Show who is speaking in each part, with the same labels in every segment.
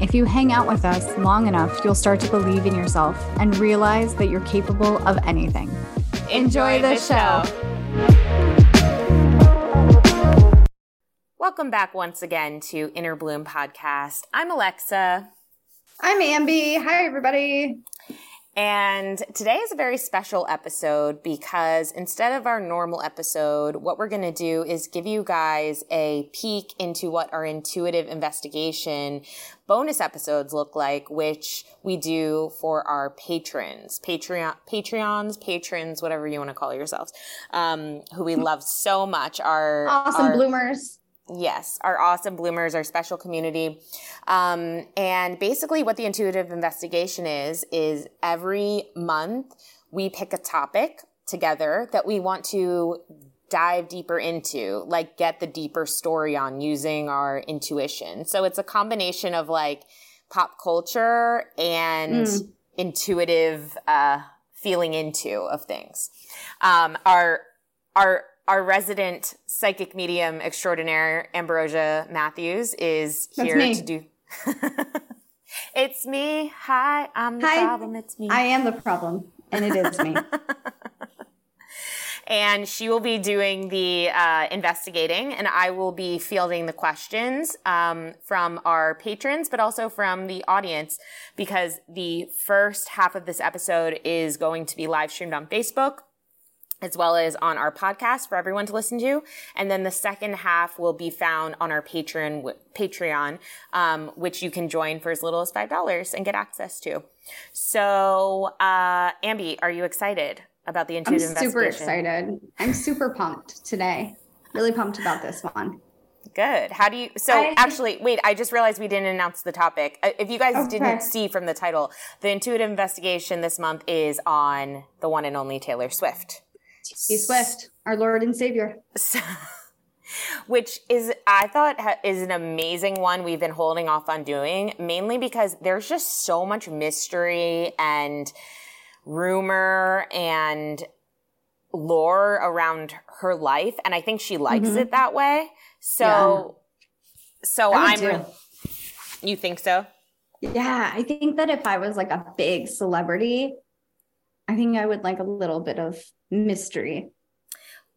Speaker 1: if you hang out with us long enough, you'll start to believe in yourself and realize that you're capable of anything.
Speaker 2: Enjoy, Enjoy the, the show. show. Welcome back once again to Inner Bloom Podcast. I'm Alexa.
Speaker 3: I'm Ambi. Hi, everybody.
Speaker 2: And today is a very special episode because instead of our normal episode, what we're going to do is give you guys a peek into what our intuitive investigation bonus episodes look like, which we do for our patrons, Patreon, Patreons, patrons, whatever you want to call yourselves, um, who we love so much. Our
Speaker 3: awesome
Speaker 2: our,
Speaker 3: bloomers.
Speaker 2: Yes, our awesome bloomers, our special community. Um, and basically what the intuitive investigation is, is every month we pick a topic together that we want to dive deeper into, like get the deeper story on using our intuition. So it's a combination of like pop culture and mm. intuitive, uh, feeling into of things. Um, our, our, our resident psychic medium extraordinaire, Ambrosia Matthews, is here to do. it's me. Hi, I'm the Hi. problem. It's me.
Speaker 3: I am the problem, and it is me.
Speaker 2: and she will be doing the uh, investigating, and I will be fielding the questions um, from our patrons, but also from the audience, because the first half of this episode is going to be live streamed on Facebook as well as on our podcast for everyone to listen to. And then the second half will be found on our Patreon, Patreon, um, which you can join for as little as $5 and get access to. So, uh, Ambi, are you excited about the intuitive
Speaker 3: I'm super excited. I'm super pumped today. Really pumped about this one.
Speaker 2: Good. How do you? So I, actually, wait. I just realized we didn't announce the topic. Uh, if you guys okay. didn't see from the title, the intuitive investigation this month is on the one and only Taylor Swift.
Speaker 3: T Swift, our Lord and Savior.
Speaker 2: which is I thought is an amazing one we've been holding off on doing mainly because there's just so much mystery and rumor and lore around her life and I think she likes mm-hmm. it that way. So yeah. so I'm re- You think so?
Speaker 3: Yeah, I think that if I was like a big celebrity, I think I would like a little bit of mystery.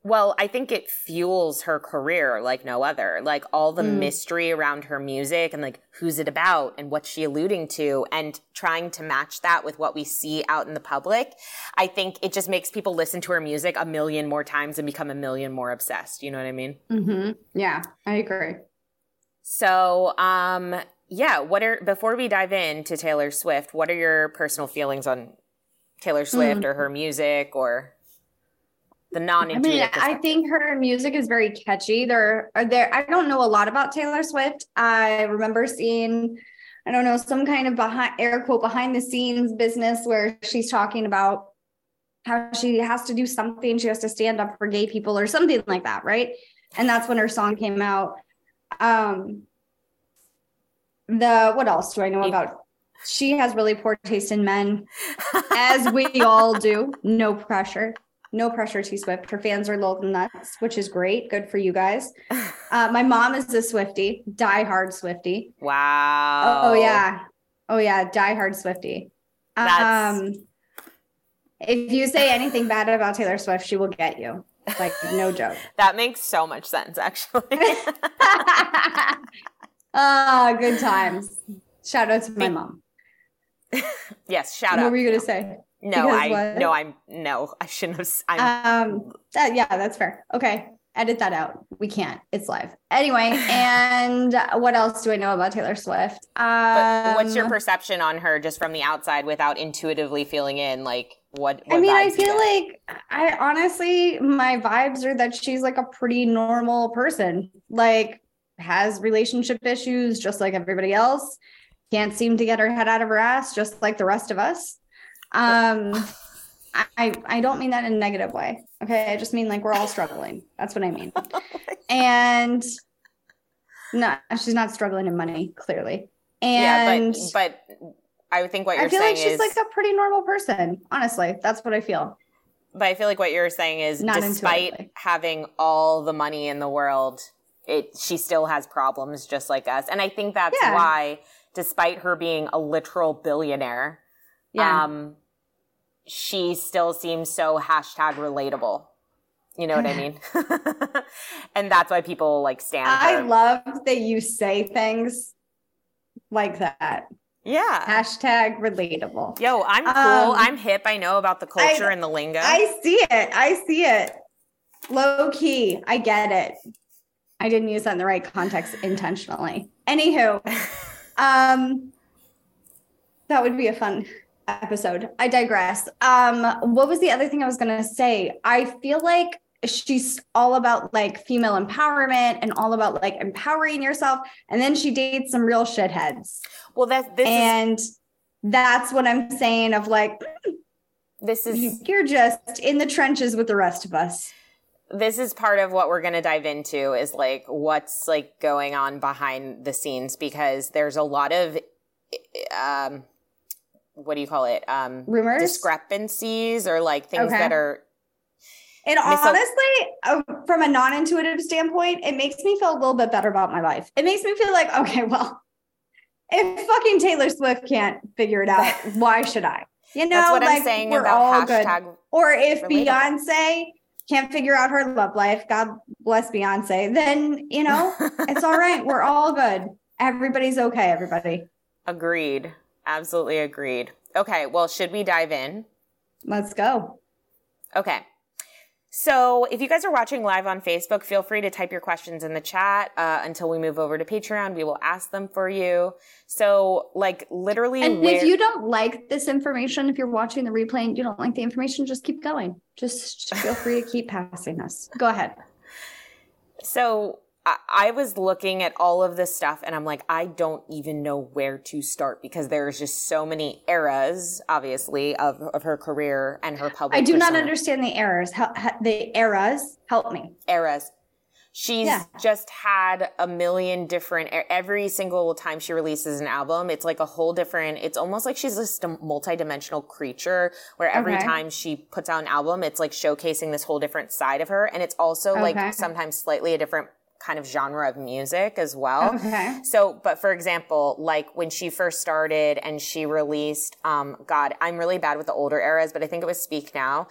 Speaker 2: Well, I think it fuels her career like no other. Like all the mm. mystery around her music and like who's it about and what's she alluding to and trying to match that with what we see out in the public. I think it just makes people listen to her music a million more times and become a million more obsessed. You know what I mean?
Speaker 3: Mm-hmm. Yeah, I agree.
Speaker 2: So, um, yeah, what are, before we dive into Taylor Swift, what are your personal feelings on Taylor Swift mm. or her music or the non I mean,
Speaker 3: I think her music is very catchy. There are there I don't know a lot about Taylor Swift. I remember seeing I don't know some kind of behind air quote behind the scenes business where she's talking about how she has to do something, she has to stand up for gay people or something like that, right? And that's when her song came out. Um the what else do I know about she has really poor taste in men, as we all do. No pressure. No pressure, T Swift. Her fans are little nuts, which is great. Good for you guys. Uh, my mom is a Swifty, die hard Swifty.
Speaker 2: Wow.
Speaker 3: Oh, yeah. Oh, yeah. Die hard Swifty. That's... Um, if you say anything bad about Taylor Swift, she will get you. Like, no joke.
Speaker 2: that makes so much sense, actually.
Speaker 3: Ah, good times. Shout out to my mom.
Speaker 2: yes, shout
Speaker 3: what
Speaker 2: out.
Speaker 3: What were you going to say?
Speaker 2: No, I no, I'm no, I shouldn't have.
Speaker 3: I'm, um, that, yeah, that's fair. Okay, edit that out. We can't. It's live anyway. and what else do I know about Taylor Swift?
Speaker 2: Um, what's your um, perception on her, just from the outside, without intuitively feeling in? Like, what? what
Speaker 3: I mean, I feel like I honestly, my vibes are that she's like a pretty normal person. Like, has relationship issues just like everybody else. Can't seem to get her head out of her ass, just like the rest of us. Um, I, I don't mean that in a negative way. Okay. I just mean like we're all struggling. That's what I mean. and no, she's not struggling in money, clearly. And
Speaker 2: yeah, but, but I think what you're saying.
Speaker 3: I feel
Speaker 2: like
Speaker 3: she's
Speaker 2: is,
Speaker 3: like a pretty normal person. Honestly, that's what I feel.
Speaker 2: But I feel like what you're saying is, not despite having all the money in the world, it she still has problems just like us. And I think that's yeah. why, despite her being a literal billionaire, yeah. Um, she still seems so hashtag relatable. You know what I mean? and that's why people like stand.
Speaker 3: I love that you say things like that.
Speaker 2: Yeah.
Speaker 3: Hashtag relatable.
Speaker 2: Yo, I'm cool. Um, I'm hip. I know about the culture I, and the lingo.
Speaker 3: I see it. I see it. Low key. I get it. I didn't use that in the right context intentionally. Anywho, um, that would be a fun episode. I digress. Um, what was the other thing I was gonna say? I feel like she's all about like female empowerment and all about like empowering yourself. And then she dates some real shitheads.
Speaker 2: Well, that's
Speaker 3: this and is- that's what I'm saying of like
Speaker 2: this is
Speaker 3: you're just in the trenches with the rest of us
Speaker 2: this is part of what we're going to dive into is like what's like going on behind the scenes because there's a lot of um what do you call it? Um,
Speaker 3: Rumors,
Speaker 2: discrepancies, or like things okay. that are.
Speaker 3: And honestly, uh, from a non-intuitive standpoint, it makes me feel a little bit better about my life. It makes me feel like, okay, well, if fucking Taylor Swift can't figure it out, why should I? You know,
Speaker 2: That's what
Speaker 3: like,
Speaker 2: I'm saying we're about all hashtag good.
Speaker 3: Or if relatable. Beyonce can't figure out her love life, God bless Beyonce, then you know it's all right. We're all good. Everybody's okay. Everybody.
Speaker 2: Agreed. Absolutely agreed. Okay, well, should we dive in?
Speaker 3: Let's go.
Speaker 2: Okay. So, if you guys are watching live on Facebook, feel free to type your questions in the chat uh, until we move over to Patreon. We will ask them for you. So, like, literally.
Speaker 3: And where- if you don't like this information, if you're watching the replay and you don't like the information, just keep going. Just feel free to keep passing us. Go ahead.
Speaker 2: So, I was looking at all of this stuff and I'm like, I don't even know where to start because there's just so many eras, obviously, of, of her career and her public.
Speaker 3: I do
Speaker 2: persona.
Speaker 3: not understand the eras. How, the eras help me.
Speaker 2: Eras. She's yeah. just had a million different, every single time she releases an album, it's like a whole different, it's almost like she's just a multidimensional creature where every okay. time she puts out an album, it's like showcasing this whole different side of her. And it's also okay. like sometimes slightly a different kind of genre of music as well.
Speaker 3: Okay.
Speaker 2: So, but for example, like when she first started and she released, um, God, I'm really bad with the older eras, but I think it was Speak Now.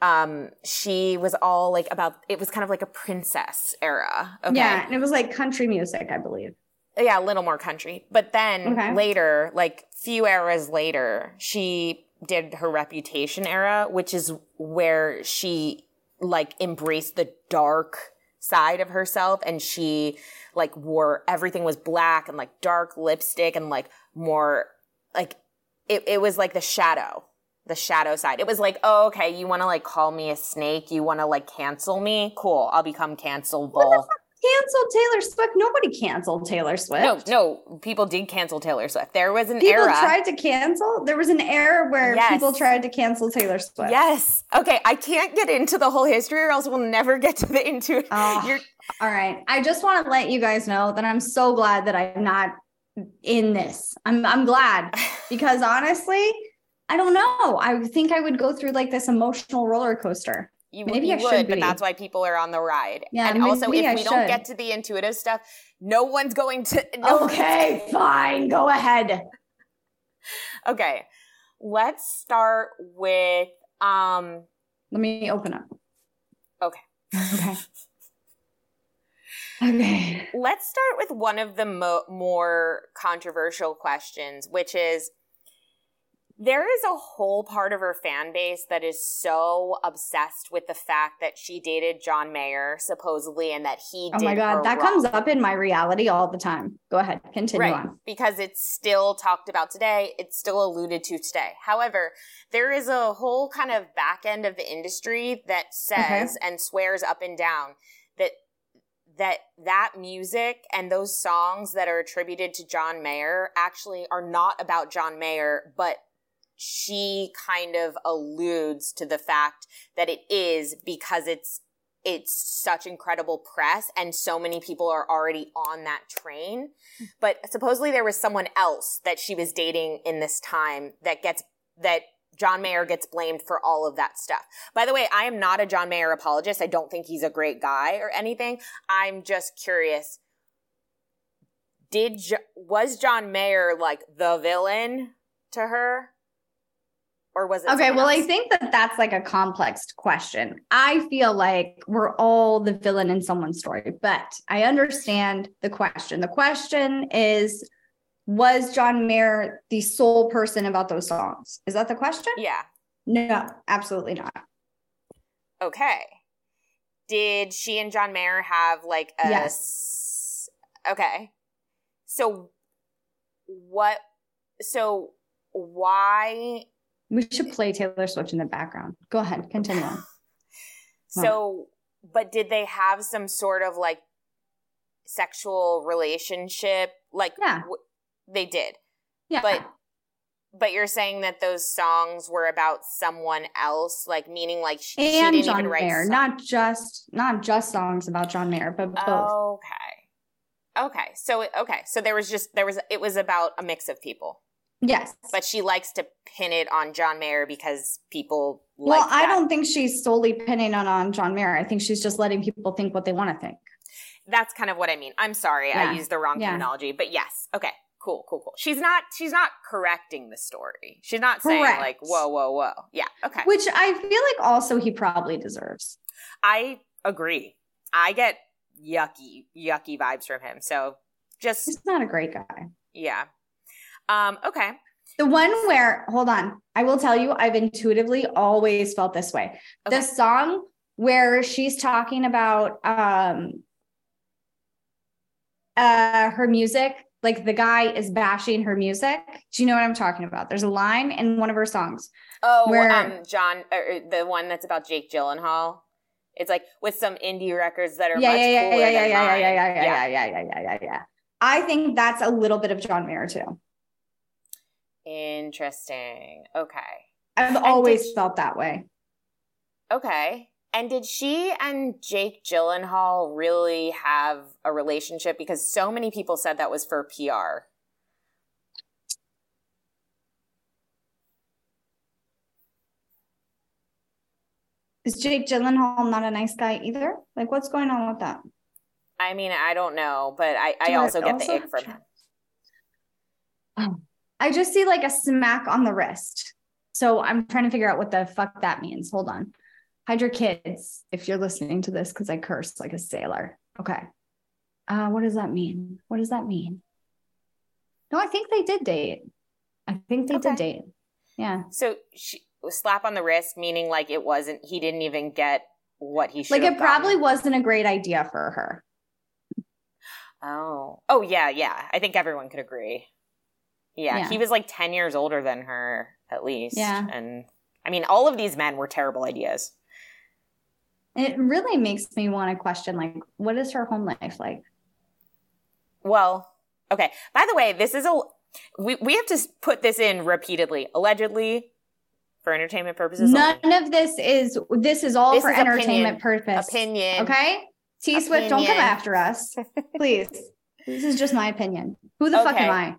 Speaker 2: Um, she was all like about, it was kind of like a princess era. Okay?
Speaker 3: Yeah. And it was like country music, I believe.
Speaker 2: Yeah, a little more country. But then okay. later, like few eras later, she did her reputation era, which is where she like embraced the dark side of herself and she like wore everything was black and like dark lipstick and like more like it, it was like the shadow the shadow side. It was like oh okay you want to like call me a snake? You want to like cancel me? Cool i'll become cancelable
Speaker 3: canceled Taylor Swift. Nobody canceled Taylor Swift.
Speaker 2: No, no, people did cancel Taylor Swift. There was an error.
Speaker 3: people
Speaker 2: era.
Speaker 3: tried to cancel. There was an era where yes. people tried to cancel Taylor Swift.
Speaker 2: Yes. Okay, I can't get into the whole history, or else we'll never get to the into.
Speaker 3: Oh, all right. I just want to let you guys know that I'm so glad that I'm not in this. I'm I'm glad because honestly, I don't know. I think I would go through like this emotional roller coaster.
Speaker 2: You, maybe you I would, but that's why people are on the ride. Yeah, and also, if I we should. don't get to the intuitive stuff, no one's going to.
Speaker 3: No okay, fine. Go ahead.
Speaker 2: Okay, let's start with. um
Speaker 3: Let me open up.
Speaker 2: Okay.
Speaker 3: Okay. okay.
Speaker 2: Let's start with one of the mo- more controversial questions, which is there is a whole part of her fan base that is so obsessed with the fact that she dated John Mayer supposedly and that he
Speaker 3: oh my god that
Speaker 2: wrong.
Speaker 3: comes up in my reality all the time go ahead continue
Speaker 2: right,
Speaker 3: on
Speaker 2: because it's still talked about today it's still alluded to today however there is a whole kind of back end of the industry that says okay. and swears up and down that that that music and those songs that are attributed to John Mayer actually are not about John Mayer but she kind of alludes to the fact that it is because it's it's such incredible press and so many people are already on that train. Hmm. But supposedly there was someone else that she was dating in this time that gets that John Mayer gets blamed for all of that stuff. By the way, I am not a John Mayer apologist. I don't think he's a great guy or anything. I'm just curious. Did was John Mayer like the villain to her? Or was it
Speaker 3: okay well
Speaker 2: else?
Speaker 3: i think that that's like a complex question. I feel like we're all the villain in someone's story but i understand the question. The question is was john mayer the sole person about those songs? Is that the question?
Speaker 2: Yeah.
Speaker 3: No absolutely not.
Speaker 2: Okay. Did she and john mayer have like a
Speaker 3: yes.
Speaker 2: okay. So what so why
Speaker 3: we should play Taylor Swift in the background. Go ahead, continue on.
Speaker 2: so, but did they have some sort of like sexual relationship? Like,
Speaker 3: yeah,
Speaker 2: w- they did.
Speaker 3: Yeah,
Speaker 2: but but you're saying that those songs were about someone else, like meaning like she,
Speaker 3: and
Speaker 2: she didn't
Speaker 3: John
Speaker 2: even write
Speaker 3: Mayer,
Speaker 2: songs.
Speaker 3: not just not just songs about John Mayer, but both.
Speaker 2: Okay, okay. So okay, so there was just there was it was about a mix of people.
Speaker 3: Yes.
Speaker 2: But she likes to pin it on John Mayer because people
Speaker 3: Well,
Speaker 2: like
Speaker 3: I don't think she's solely pinning it on John Mayer. I think she's just letting people think what they want to think.
Speaker 2: That's kind of what I mean. I'm sorry,
Speaker 3: Yeah.
Speaker 2: I used the wrong
Speaker 3: Yeah.
Speaker 2: terminology, but yes. Okay. Cool, cool, cool. She's not she's not correcting the story. She's not saying
Speaker 3: Correct.
Speaker 2: like, whoa, whoa, whoa. Yeah. Okay.
Speaker 3: Which I feel like also he probably deserves.
Speaker 2: I agree. I get yucky, yucky vibes from him. So just
Speaker 3: He's not a great guy.
Speaker 2: yeah. Um, okay.
Speaker 3: The one where, hold on, I will tell you, I've intuitively always felt this way.
Speaker 2: Okay.
Speaker 3: The song where she's talking about um uh her music, like the guy is bashing her music. Do you know what I'm talking about? There's a line in one of her songs.
Speaker 2: Oh,
Speaker 3: Where-
Speaker 2: um, John, the one that's about Jake Gyllenhaal. It's like with some indie records that are
Speaker 3: Yeah,
Speaker 2: much
Speaker 3: yeah, yeah,
Speaker 2: cooler
Speaker 3: yeah, yeah,
Speaker 2: than
Speaker 3: yeah, yeah, yeah, yeah, yeah, yeah, yeah, yeah, yeah, yeah, yeah. I think that's a little bit of John Mayer too.
Speaker 2: Interesting. Okay.
Speaker 3: I've
Speaker 2: did
Speaker 3: always
Speaker 2: she-
Speaker 3: felt that way.
Speaker 2: Okay. And did she and Jake Gyllenhaal really have a relationship? Because so many people said that was for PR.
Speaker 3: Is Jake Gyllenhaal not a nice guy either? Like, what's going on with that?
Speaker 2: I mean, I don't know, but I, I
Speaker 3: I
Speaker 2: also get the
Speaker 3: also
Speaker 2: ick from him.
Speaker 3: I just see like a smack on the wrist. So I'm trying to figure out what the fuck that means. Hold on. Hide your kids if you're listening to this because I curse like a sailor. Okay. Uh, what does that mean? What does that mean? No, I think they did date. I think they
Speaker 2: Okay.
Speaker 3: did date. Yeah.
Speaker 2: So she slap on the wrist, meaning like it wasn't, he didn't even get what he should
Speaker 3: Like it probably
Speaker 2: gotten.
Speaker 3: wasn't a great idea for her.
Speaker 2: Oh. Oh, yeah, yeah. I think everyone could agree. Yeah,
Speaker 3: Yeah.
Speaker 2: he was like 10 years older than her, at least.
Speaker 3: Yeah.
Speaker 2: And I mean, all of these men were terrible ideas.
Speaker 3: It really makes me want to question like, what is her home life like?
Speaker 2: Well, okay. By the way, this is a we we have to put this in repeatedly. Allegedly, for entertainment purposes.
Speaker 3: None
Speaker 2: only.
Speaker 3: of this is this is all
Speaker 2: This
Speaker 3: for
Speaker 2: is
Speaker 3: entertainment
Speaker 2: opinion.
Speaker 3: purpose.
Speaker 2: opinion.
Speaker 3: Okay? T Swift, don't come after us. Please. This is just my opinion. Who the fuck am I?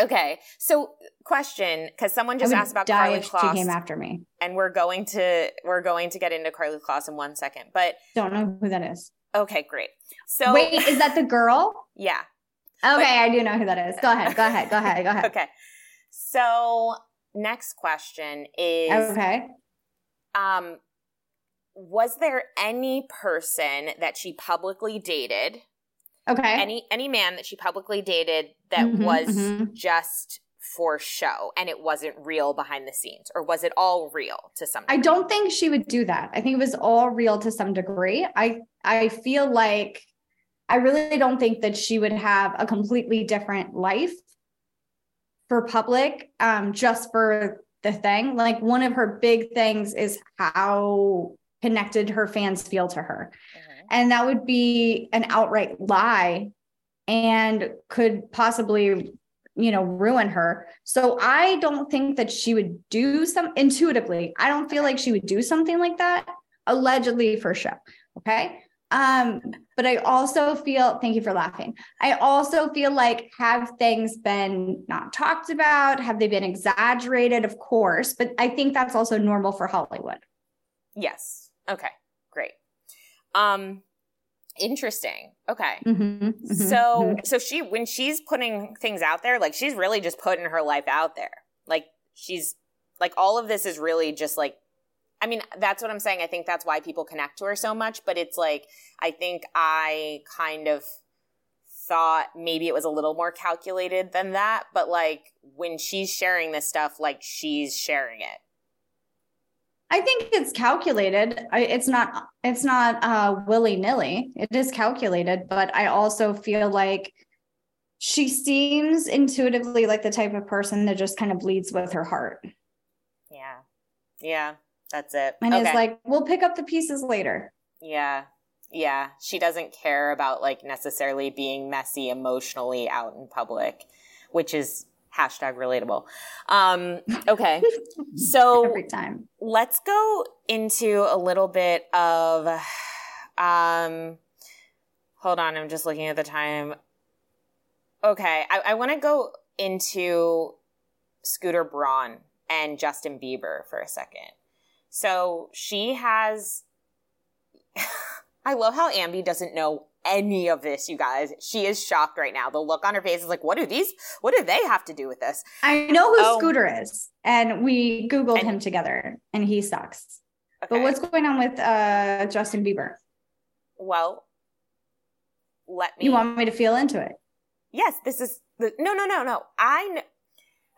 Speaker 2: Okay. So, question because someone just asked about
Speaker 3: die
Speaker 2: Karlie
Speaker 3: if she came after me.
Speaker 2: and we're going to we're going to get into Karlie Kloss in one second. But
Speaker 3: Don't know who that is.
Speaker 2: okay, great. So
Speaker 3: Wait, is that the girl?
Speaker 2: yeah.
Speaker 3: Okay, I do know who that is. Go ahead. Go ahead. Go ahead. Go ahead.
Speaker 2: Okay. So next question is
Speaker 3: Okay.
Speaker 2: um was there any person that she publicly dated
Speaker 3: Okay.
Speaker 2: any any man that she publicly dated that
Speaker 3: Mhm,
Speaker 2: was
Speaker 3: mhm.
Speaker 2: just for show and it wasn't real behind the scenes or was it all real to some
Speaker 3: degree? I don't think she would do that. I think it was all real to some degree. I I feel like I really don't think that she would have a completely different life for public um just for the thing. Like one of her big things is how connected her fans feel to her. Mm-hmm. And that would be an outright lie and could possibly you know ruin her. So i don't think that she would do some intuitively i don't feel like she would do something like that allegedly for show okay? Um but i also feel thank you for laughing. I also feel like have things been not talked about? Have they been exaggerated? Of course but i think that's also normal for hollywood.
Speaker 2: Yes. Okay um Interesting. Okay. Mm-hmm, mm-hmm, so mm-hmm. so she when she's putting things out there, like she's really just putting her life out there. Like she's like all of this is really just like I mean, that's what I'm saying. I think that's why people connect to her so much, but it's like I think I kind of thought maybe it was a little more calculated than that, but like when she's sharing this stuff, like she's sharing it.
Speaker 3: I think it's calculated. I, it's not it's not uh, willy nilly. It is calculated, but I also feel like she seems intuitively like the type of person that just kind of bleeds with her heart.
Speaker 2: Yeah, yeah, that's it.
Speaker 3: And okay. it's like we'll pick up the pieces later.
Speaker 2: Yeah, yeah. She doesn't care about like necessarily being messy emotionally out in public, which is hashtag relatable. Um, okay. So
Speaker 3: every time
Speaker 2: let's go into a little bit of, um, hold on. I'm just looking at the time. Okay. I, I want to go into Scooter Braun and Justin Bieber for a second. So she has, I love how Ambi doesn't know any of this, you guys. She is shocked right now. The look on her face is like, what do these, what do they have to do with this?
Speaker 3: I know who oh. Scooter is. And we Googled and, him together and he sucks. Okay. But what's going on with uh, Justin Bieber?
Speaker 2: Well, let me.
Speaker 3: You want me to feel into it?
Speaker 2: Yes, this is the, no, no, no, no. I know.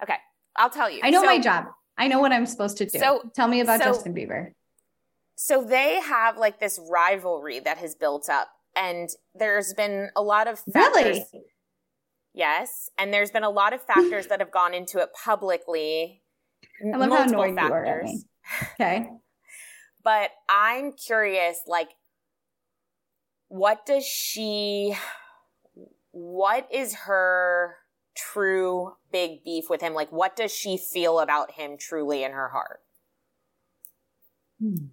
Speaker 2: Okay, I'll tell you.
Speaker 3: I know so, my job. I know what I'm supposed to do. So tell me about so, Justin Bieber.
Speaker 2: So they have like this rivalry that has built up and there's been a lot of factors. Really? Yes, and there's been a lot of factors that have gone into it publicly.
Speaker 3: I love how annoying factors. you are. Okay.
Speaker 2: but I'm curious, like, what does she? What is her true big beef with him? Like, what does she feel about him truly in her heart?
Speaker 3: Hmm.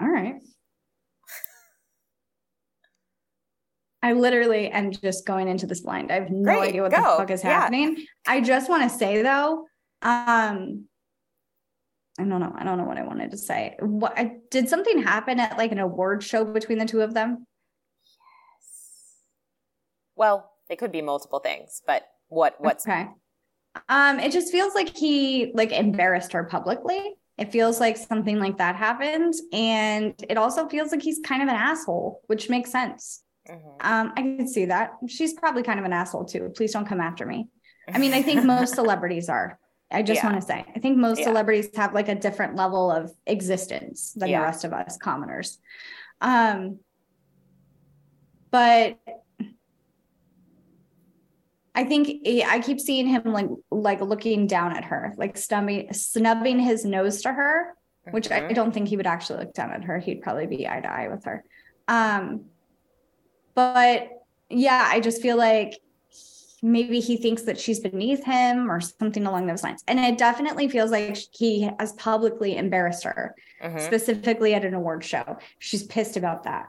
Speaker 3: All right. I literally am just going into this blind. I have no Great, idea what go. the fuck is yeah. happening. I just want to say though, um, I don't know. I don't know what I wanted to say. What I, did something happen at like an award show between the two of them?
Speaker 2: Yes. Well, it could be multiple things, but what what's
Speaker 3: okay? Um, it just feels like he like embarrassed her publicly. It feels like something like that happened, and it also feels like he's kind of an asshole, which makes sense. Mm-hmm. Um, I can see that. She's probably kind of an asshole too. Please don't come after me. I mean, I think most celebrities are. I just yeah. want to say, I think most yeah. celebrities have like a different level of existence than yeah. the rest of us commoners. Um, but I think I keep seeing him like like looking down at her, like snubbing snubbing his nose to her, which mm-hmm. I don't think he would actually look down at her. He'd probably be eye to eye with her. Um, but yeah, I just feel like maybe he thinks that she's beneath him or something along those lines. And it definitely feels like he has publicly embarrassed her, mm-hmm. specifically at an award show. She's pissed about that.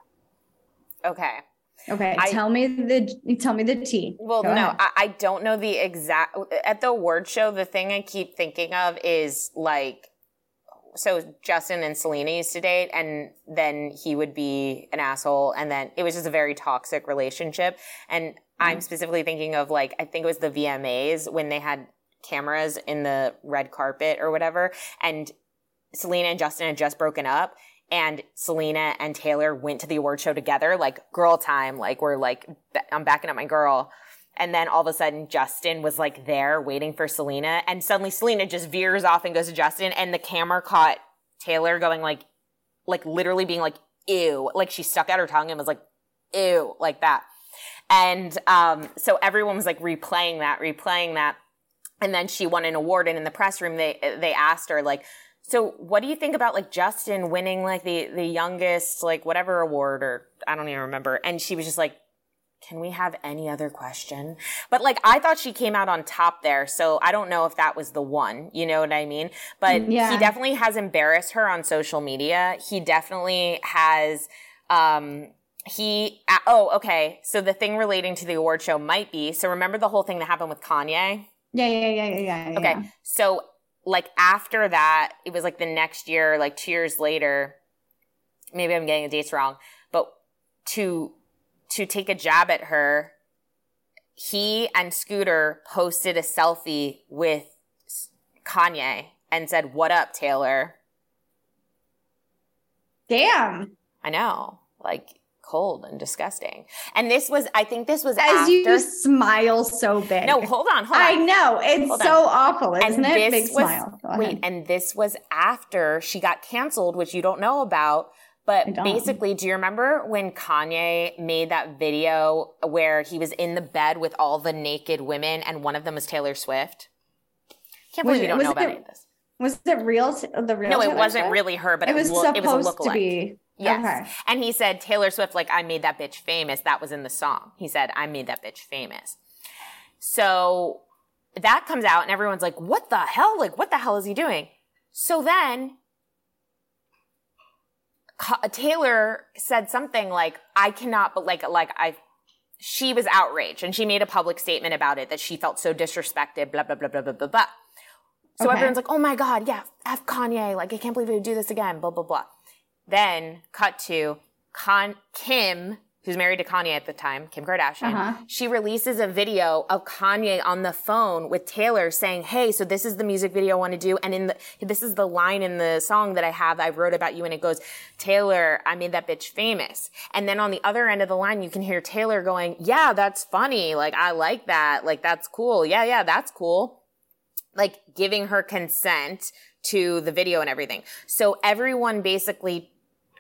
Speaker 2: Okay.
Speaker 3: Okay. I, tell me the tell me the tea.
Speaker 2: Well, Go no, I, I don't know the exact at the award show. The thing I keep thinking of is like so Justin and Selena used to date, and then he would be an asshole, and then it was just a very toxic relationship. And mm. I'm specifically thinking of like I think it was the VMAs when they had cameras in the red carpet or whatever, and Selena and Justin had just broken up. And Selena and Taylor went to the award show together, like girl time, like we're like, I'm backing up my girl. And then all of a sudden, Justin was like there waiting for Selena. And suddenly Selena just veers off and goes to Justin. And the camera caught Taylor going like, like literally being like, ew. Like she stuck out her tongue and was like, ew, like that. And um, so everyone was like replaying that, replaying that. And then she won an award. And in the press room, they, they asked her like, so what do you think about like Justin winning like the, the youngest, like whatever award or I don't even remember. And she was just like, can we have any other question? But like, I thought she came out on top there. So I don't know if that was the one. You know what I mean? But yeah. he definitely has embarrassed her on social media. He definitely has, um, he, oh, okay. So the thing relating to the award show might be, so remember the whole thing that happened with Kanye?
Speaker 3: Yeah, yeah, yeah, yeah, yeah.
Speaker 2: Okay. So like after that, it was like the next year, like two years later, maybe I'm getting the dates wrong, but to to take a jab at her, he and Scooter posted a selfie with Kanye and said, What up, Taylor?
Speaker 3: Damn.
Speaker 2: I know. Like, cold and disgusting. And this was, I think this was
Speaker 3: as
Speaker 2: after,
Speaker 3: you smile so big.
Speaker 2: No, hold on, hold on.
Speaker 3: I know it's hold so on. awful, isn't and it? Big
Speaker 2: was, smile. Wait, and this was after she got canceled, which you don't know about. But basically, do you remember when Kanye made that video where he was in the bed with all the naked women and one of them was Taylor Swift? Can't believe was, you don't know about it, any of this.
Speaker 3: Was it real? The real?
Speaker 2: No,
Speaker 3: it
Speaker 2: Taylor wasn't Swift? really her, but it,
Speaker 3: it was
Speaker 2: lo-
Speaker 3: supposed
Speaker 2: it was a lookalike.
Speaker 3: to be.
Speaker 2: Yes. Okay. And he said, Taylor Swift, like, I made that bitch famous. That was in the song. He said, I made that bitch famous. So that comes out and everyone's like, what the hell? Like, what the hell is he doing? So then Taylor said something like, I cannot, but like, like I, she was outraged and she made a public statement about it that she felt so disrespected, blah, blah, blah, blah, blah, blah, blah. So okay. everyone's like, oh my God, yeah, F Kanye. Like, I can't believe he would do this again, blah, blah, blah. Then cut to Con- Kim, who's married to Kanye at the time, Kim Kardashian. Uh-huh. She releases a video of Kanye on the phone with Taylor saying, "Hey, so this is the music video I want to do, and in the this is the line in the song that I have I wrote about you, and it goes, Taylor, I made that bitch famous." And then on the other end of the line, you can hear Taylor going, "Yeah, that's funny. Like I like that. Like that's cool. Yeah, yeah, that's cool." Like giving her consent to the video and everything. So everyone basically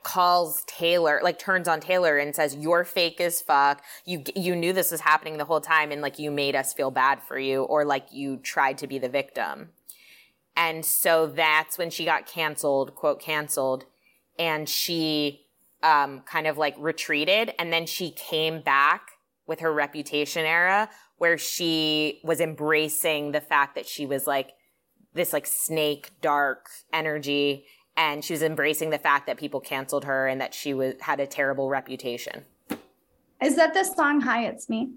Speaker 2: calls Taylor, like turns on Taylor and says, "You're fake as fuck. You you knew this was happening the whole time, and like you made us feel bad for you, or like you tried to be the victim." And so that's when she got canceled, quote canceled, and she um, kind of like retreated, and then she came back with her reputation era, where she was embracing the fact that she was like this like snake dark energy and she was embracing the fact that people canceled her and that she was had a terrible reputation.
Speaker 3: Is that the song "Hi It's Me"?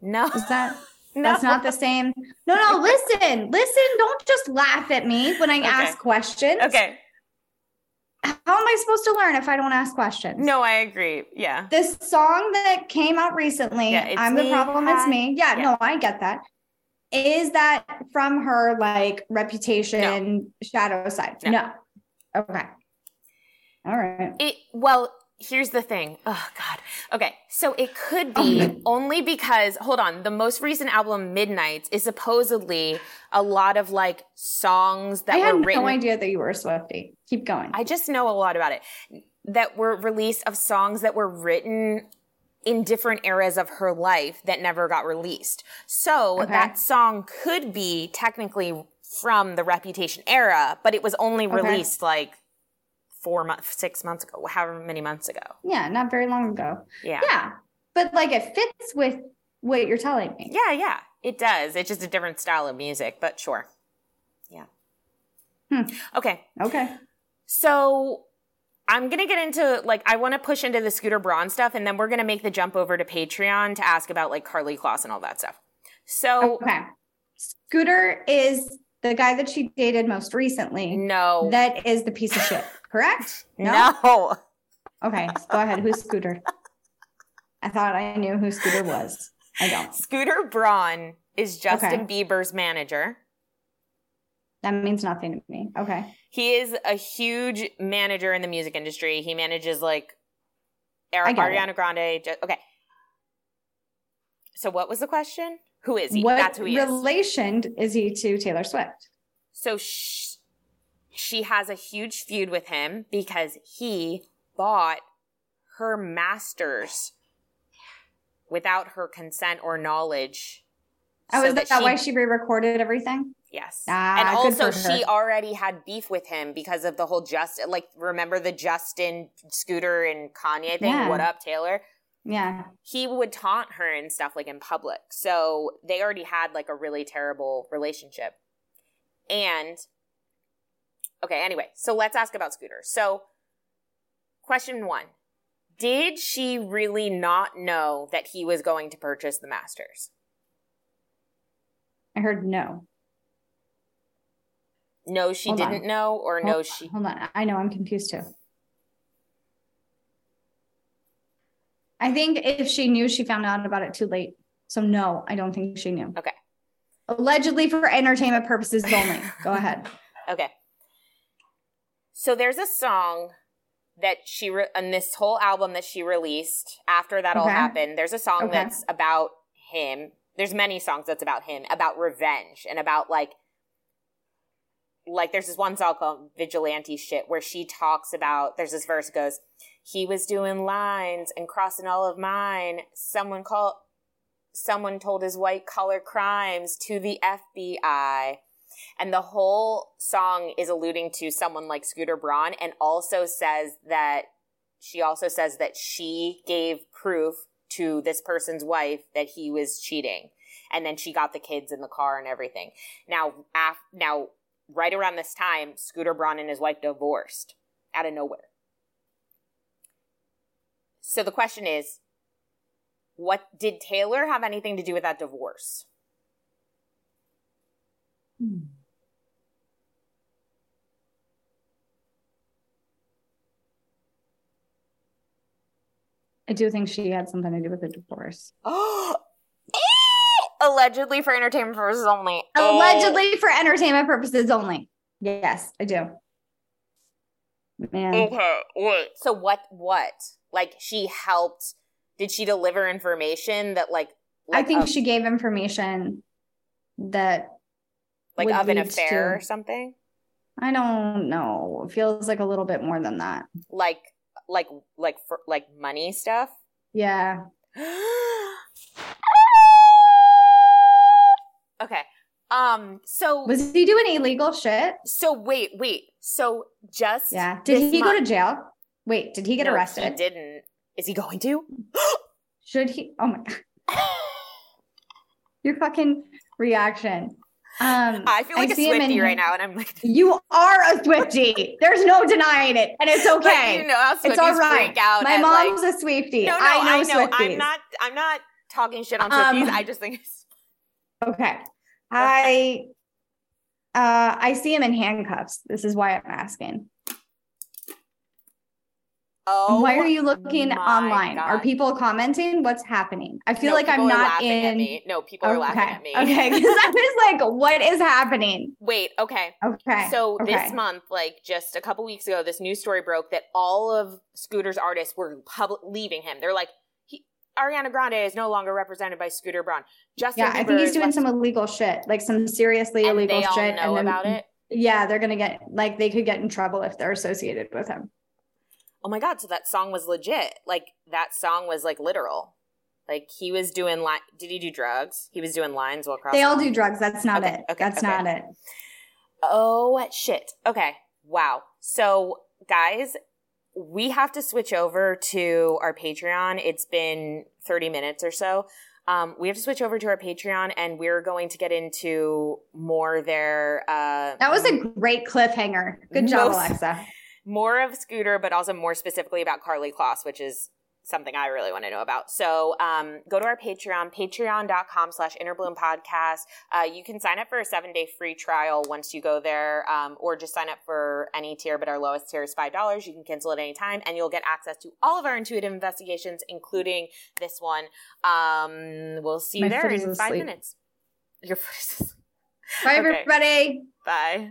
Speaker 2: No,
Speaker 3: is that? No. That's not the same. No, no, listen, listen. Don't just laugh at me when I okay. ask questions.
Speaker 2: Okay.
Speaker 3: How am I supposed to learn if I don't ask questions?
Speaker 2: No, I agree. Yeah.
Speaker 3: This song that came out recently, yeah, I'm me. the problem, Hi. it's me. Yeah, yeah, no, I get that. Is that from her like reputation no. shadow side? No. no. Okay. All right.
Speaker 2: It well, here's the thing. Oh God. Okay, so it could be oh, only because hold on, the most recent album, Midnights, is supposedly a lot of like songs that
Speaker 3: I
Speaker 2: were written.
Speaker 3: no idea that you were a Swiftie. Keep going.
Speaker 2: I just know a lot about it. That were released of songs that were written in different eras of her life that never got released. So okay. that song could be technically from the Reputation era, but it was only okay. released like four months, six months ago, however many months ago.
Speaker 3: Yeah, not very long ago.
Speaker 2: Yeah.
Speaker 3: Yeah. But like it fits with what you're telling me.
Speaker 2: Yeah, yeah. It does. It's just a different style of music, but sure. Yeah.
Speaker 3: Hmm.
Speaker 2: Okay.
Speaker 3: Okay.
Speaker 2: So I'm going to get into like, I want to push into the Scooter Braun stuff and then we're going to make the jump over to Patreon to ask about like Karlie Kloss and all that stuff. So,
Speaker 3: okay. Scooter is the guy that she dated most recently.
Speaker 2: No.
Speaker 3: That is the piece of shit, correct?
Speaker 2: No. no.
Speaker 3: Okay, go ahead. Who's Scooter? I thought I knew who Scooter was. I don't.
Speaker 2: Scooter Braun is Justin okay. Bieber's manager.
Speaker 3: That means nothing to me. Okay.
Speaker 2: He is a huge manager in the music industry. He manages like Eric, Ariana it. Grande. Okay. So what was the question? Who is he?
Speaker 3: What
Speaker 2: That's who he is.
Speaker 3: relation is he to Taylor Swift?
Speaker 2: So sh- she has a huge feud with him because he bought her masters without her consent or knowledge.
Speaker 3: Oh,
Speaker 2: so
Speaker 3: is that, why she re-recorded everything?
Speaker 2: Yes.
Speaker 3: Ah,
Speaker 2: and also she already had beef with him because of the whole just like remember the Justin Scooter and Kanye thing?
Speaker 3: Yeah.
Speaker 2: What up, Taylor?
Speaker 3: Yeah.
Speaker 2: He would taunt her and stuff like in public. So they already had like a really terrible relationship. And okay, anyway, so let's ask about Scooter. So question 1. Did she really not know that he was going to purchase the masters?
Speaker 3: I heard no.
Speaker 2: No, she
Speaker 3: Hold
Speaker 2: didn't know or no she
Speaker 3: Hold on. I know I'm confused too. I think if she knew, she found out about it too late. So no, I don't think she knew.
Speaker 2: Okay.
Speaker 3: Allegedly for entertainment purposes only. Go ahead.
Speaker 2: Okay. So there's a song that she re- on this whole album that she released after that all happened. There's a song
Speaker 3: Okay.
Speaker 2: that's about him. There's many songs that's about him, about revenge and about like like there's this one song called Vigilante Shit where she talks about there's this verse goes, He was doing lines and crossing all of mine. Someone called someone told his white collar crimes to the FBI. And the whole song is alluding to someone like Scooter Braun and also says that she also says that she gave proof to this person's wife that he was cheating. And then she got the kids in the car and everything. Now, af- now, right around this time, Scooter Braun and his wife divorced out of nowhere. So the question is, what did Taylor have anything to do with that divorce? Hmm.
Speaker 3: I do think she had something to do with the divorce.
Speaker 2: Oh, Allegedly for entertainment purposes only.
Speaker 3: Allegedly for entertainment purposes only. Yes, I do. Man.
Speaker 2: Okay, wait. So what? What? Like she helped? Did she deliver information that like?
Speaker 3: I think
Speaker 2: of,
Speaker 3: she gave information that
Speaker 2: like of an affair
Speaker 3: to-
Speaker 2: or something.
Speaker 3: I don't know. It feels like a little bit more than that.
Speaker 2: Like like like for like money stuff.
Speaker 3: Yeah.
Speaker 2: okay. Um. So
Speaker 3: Was he doing illegal shit?
Speaker 2: so wait wait. So just
Speaker 3: Yeah. Did he go to jail? Wait, did he get
Speaker 2: No,
Speaker 3: arrested?
Speaker 2: He didn't. Is he going to?
Speaker 3: Should he? Oh my god. Your fucking reaction. Um
Speaker 2: I feel like a
Speaker 3: see him in
Speaker 2: Swifty right now, and I'm like,
Speaker 3: You are a Swifty. There's no denying it. And it's okay.
Speaker 2: you know
Speaker 3: it's all right. My mom's
Speaker 2: like,
Speaker 3: a Swifty.
Speaker 2: no, no,
Speaker 3: I know,
Speaker 2: I know.
Speaker 3: Swifties.
Speaker 2: I'm not. I'm not talking shit on
Speaker 3: Um,
Speaker 2: Swifties. I just think it's
Speaker 3: Okay. I uh I see him in handcuffs. This is why I'm asking.
Speaker 2: Oh.
Speaker 3: why are you looking online? Are people commenting? What's happening? I feel
Speaker 2: No,
Speaker 3: like I'm not in.
Speaker 2: No, people are laughing at me.
Speaker 3: Okay. Because I was like, what is happening?
Speaker 2: Wait. Okay.
Speaker 3: Okay.
Speaker 2: So
Speaker 3: okay.
Speaker 2: this month, like just a couple weeks ago, this news story broke that all of Scooter's artists were public leaving him. They're like, he, Ariana Grande is no longer represented by Scooter Braun. Justin
Speaker 3: Yeah, I think he's doing some illegal shit, like some seriously
Speaker 2: and
Speaker 3: illegal
Speaker 2: they all
Speaker 3: shit.
Speaker 2: know
Speaker 3: and then,
Speaker 2: about it.
Speaker 3: Yeah, they're gonna get like they could get in trouble if they're associated with him.
Speaker 2: Oh my god! So that song was legit. Like that song was like literal. Like he was doing li- Did he do drugs? He was doing lines while crossing.
Speaker 3: They all do drugs. That's not
Speaker 2: Okay,
Speaker 3: it.
Speaker 2: okay,
Speaker 3: That's
Speaker 2: okay.
Speaker 3: not it.
Speaker 2: Oh shit. Okay. Wow. So guys, we have to switch over to our Patreon. It's been 30 minutes or so. Um, we have to switch over to our Patreon and we're going to get into more their uh
Speaker 3: That was a great cliffhanger. Good job,
Speaker 2: Most-
Speaker 3: Alexa.
Speaker 2: More of Scooter, but also more specifically about Karlie Kloss, which is something I really want to know about. So um, go to our Patreon, patreon.com slash innerbloom podcast. Uh, you can sign up for a seven day free trial once you go there, um, or just sign up for any tier, but our lowest tier is $5. You can cancel at any time, and you'll get access to all of our intuitive investigations, including this one. Um, we'll see you
Speaker 3: My
Speaker 2: there in five
Speaker 3: asleep.
Speaker 2: minutes. Your foot is asleep.
Speaker 3: Bye,
Speaker 2: Okay.
Speaker 3: everybody.
Speaker 2: Bye.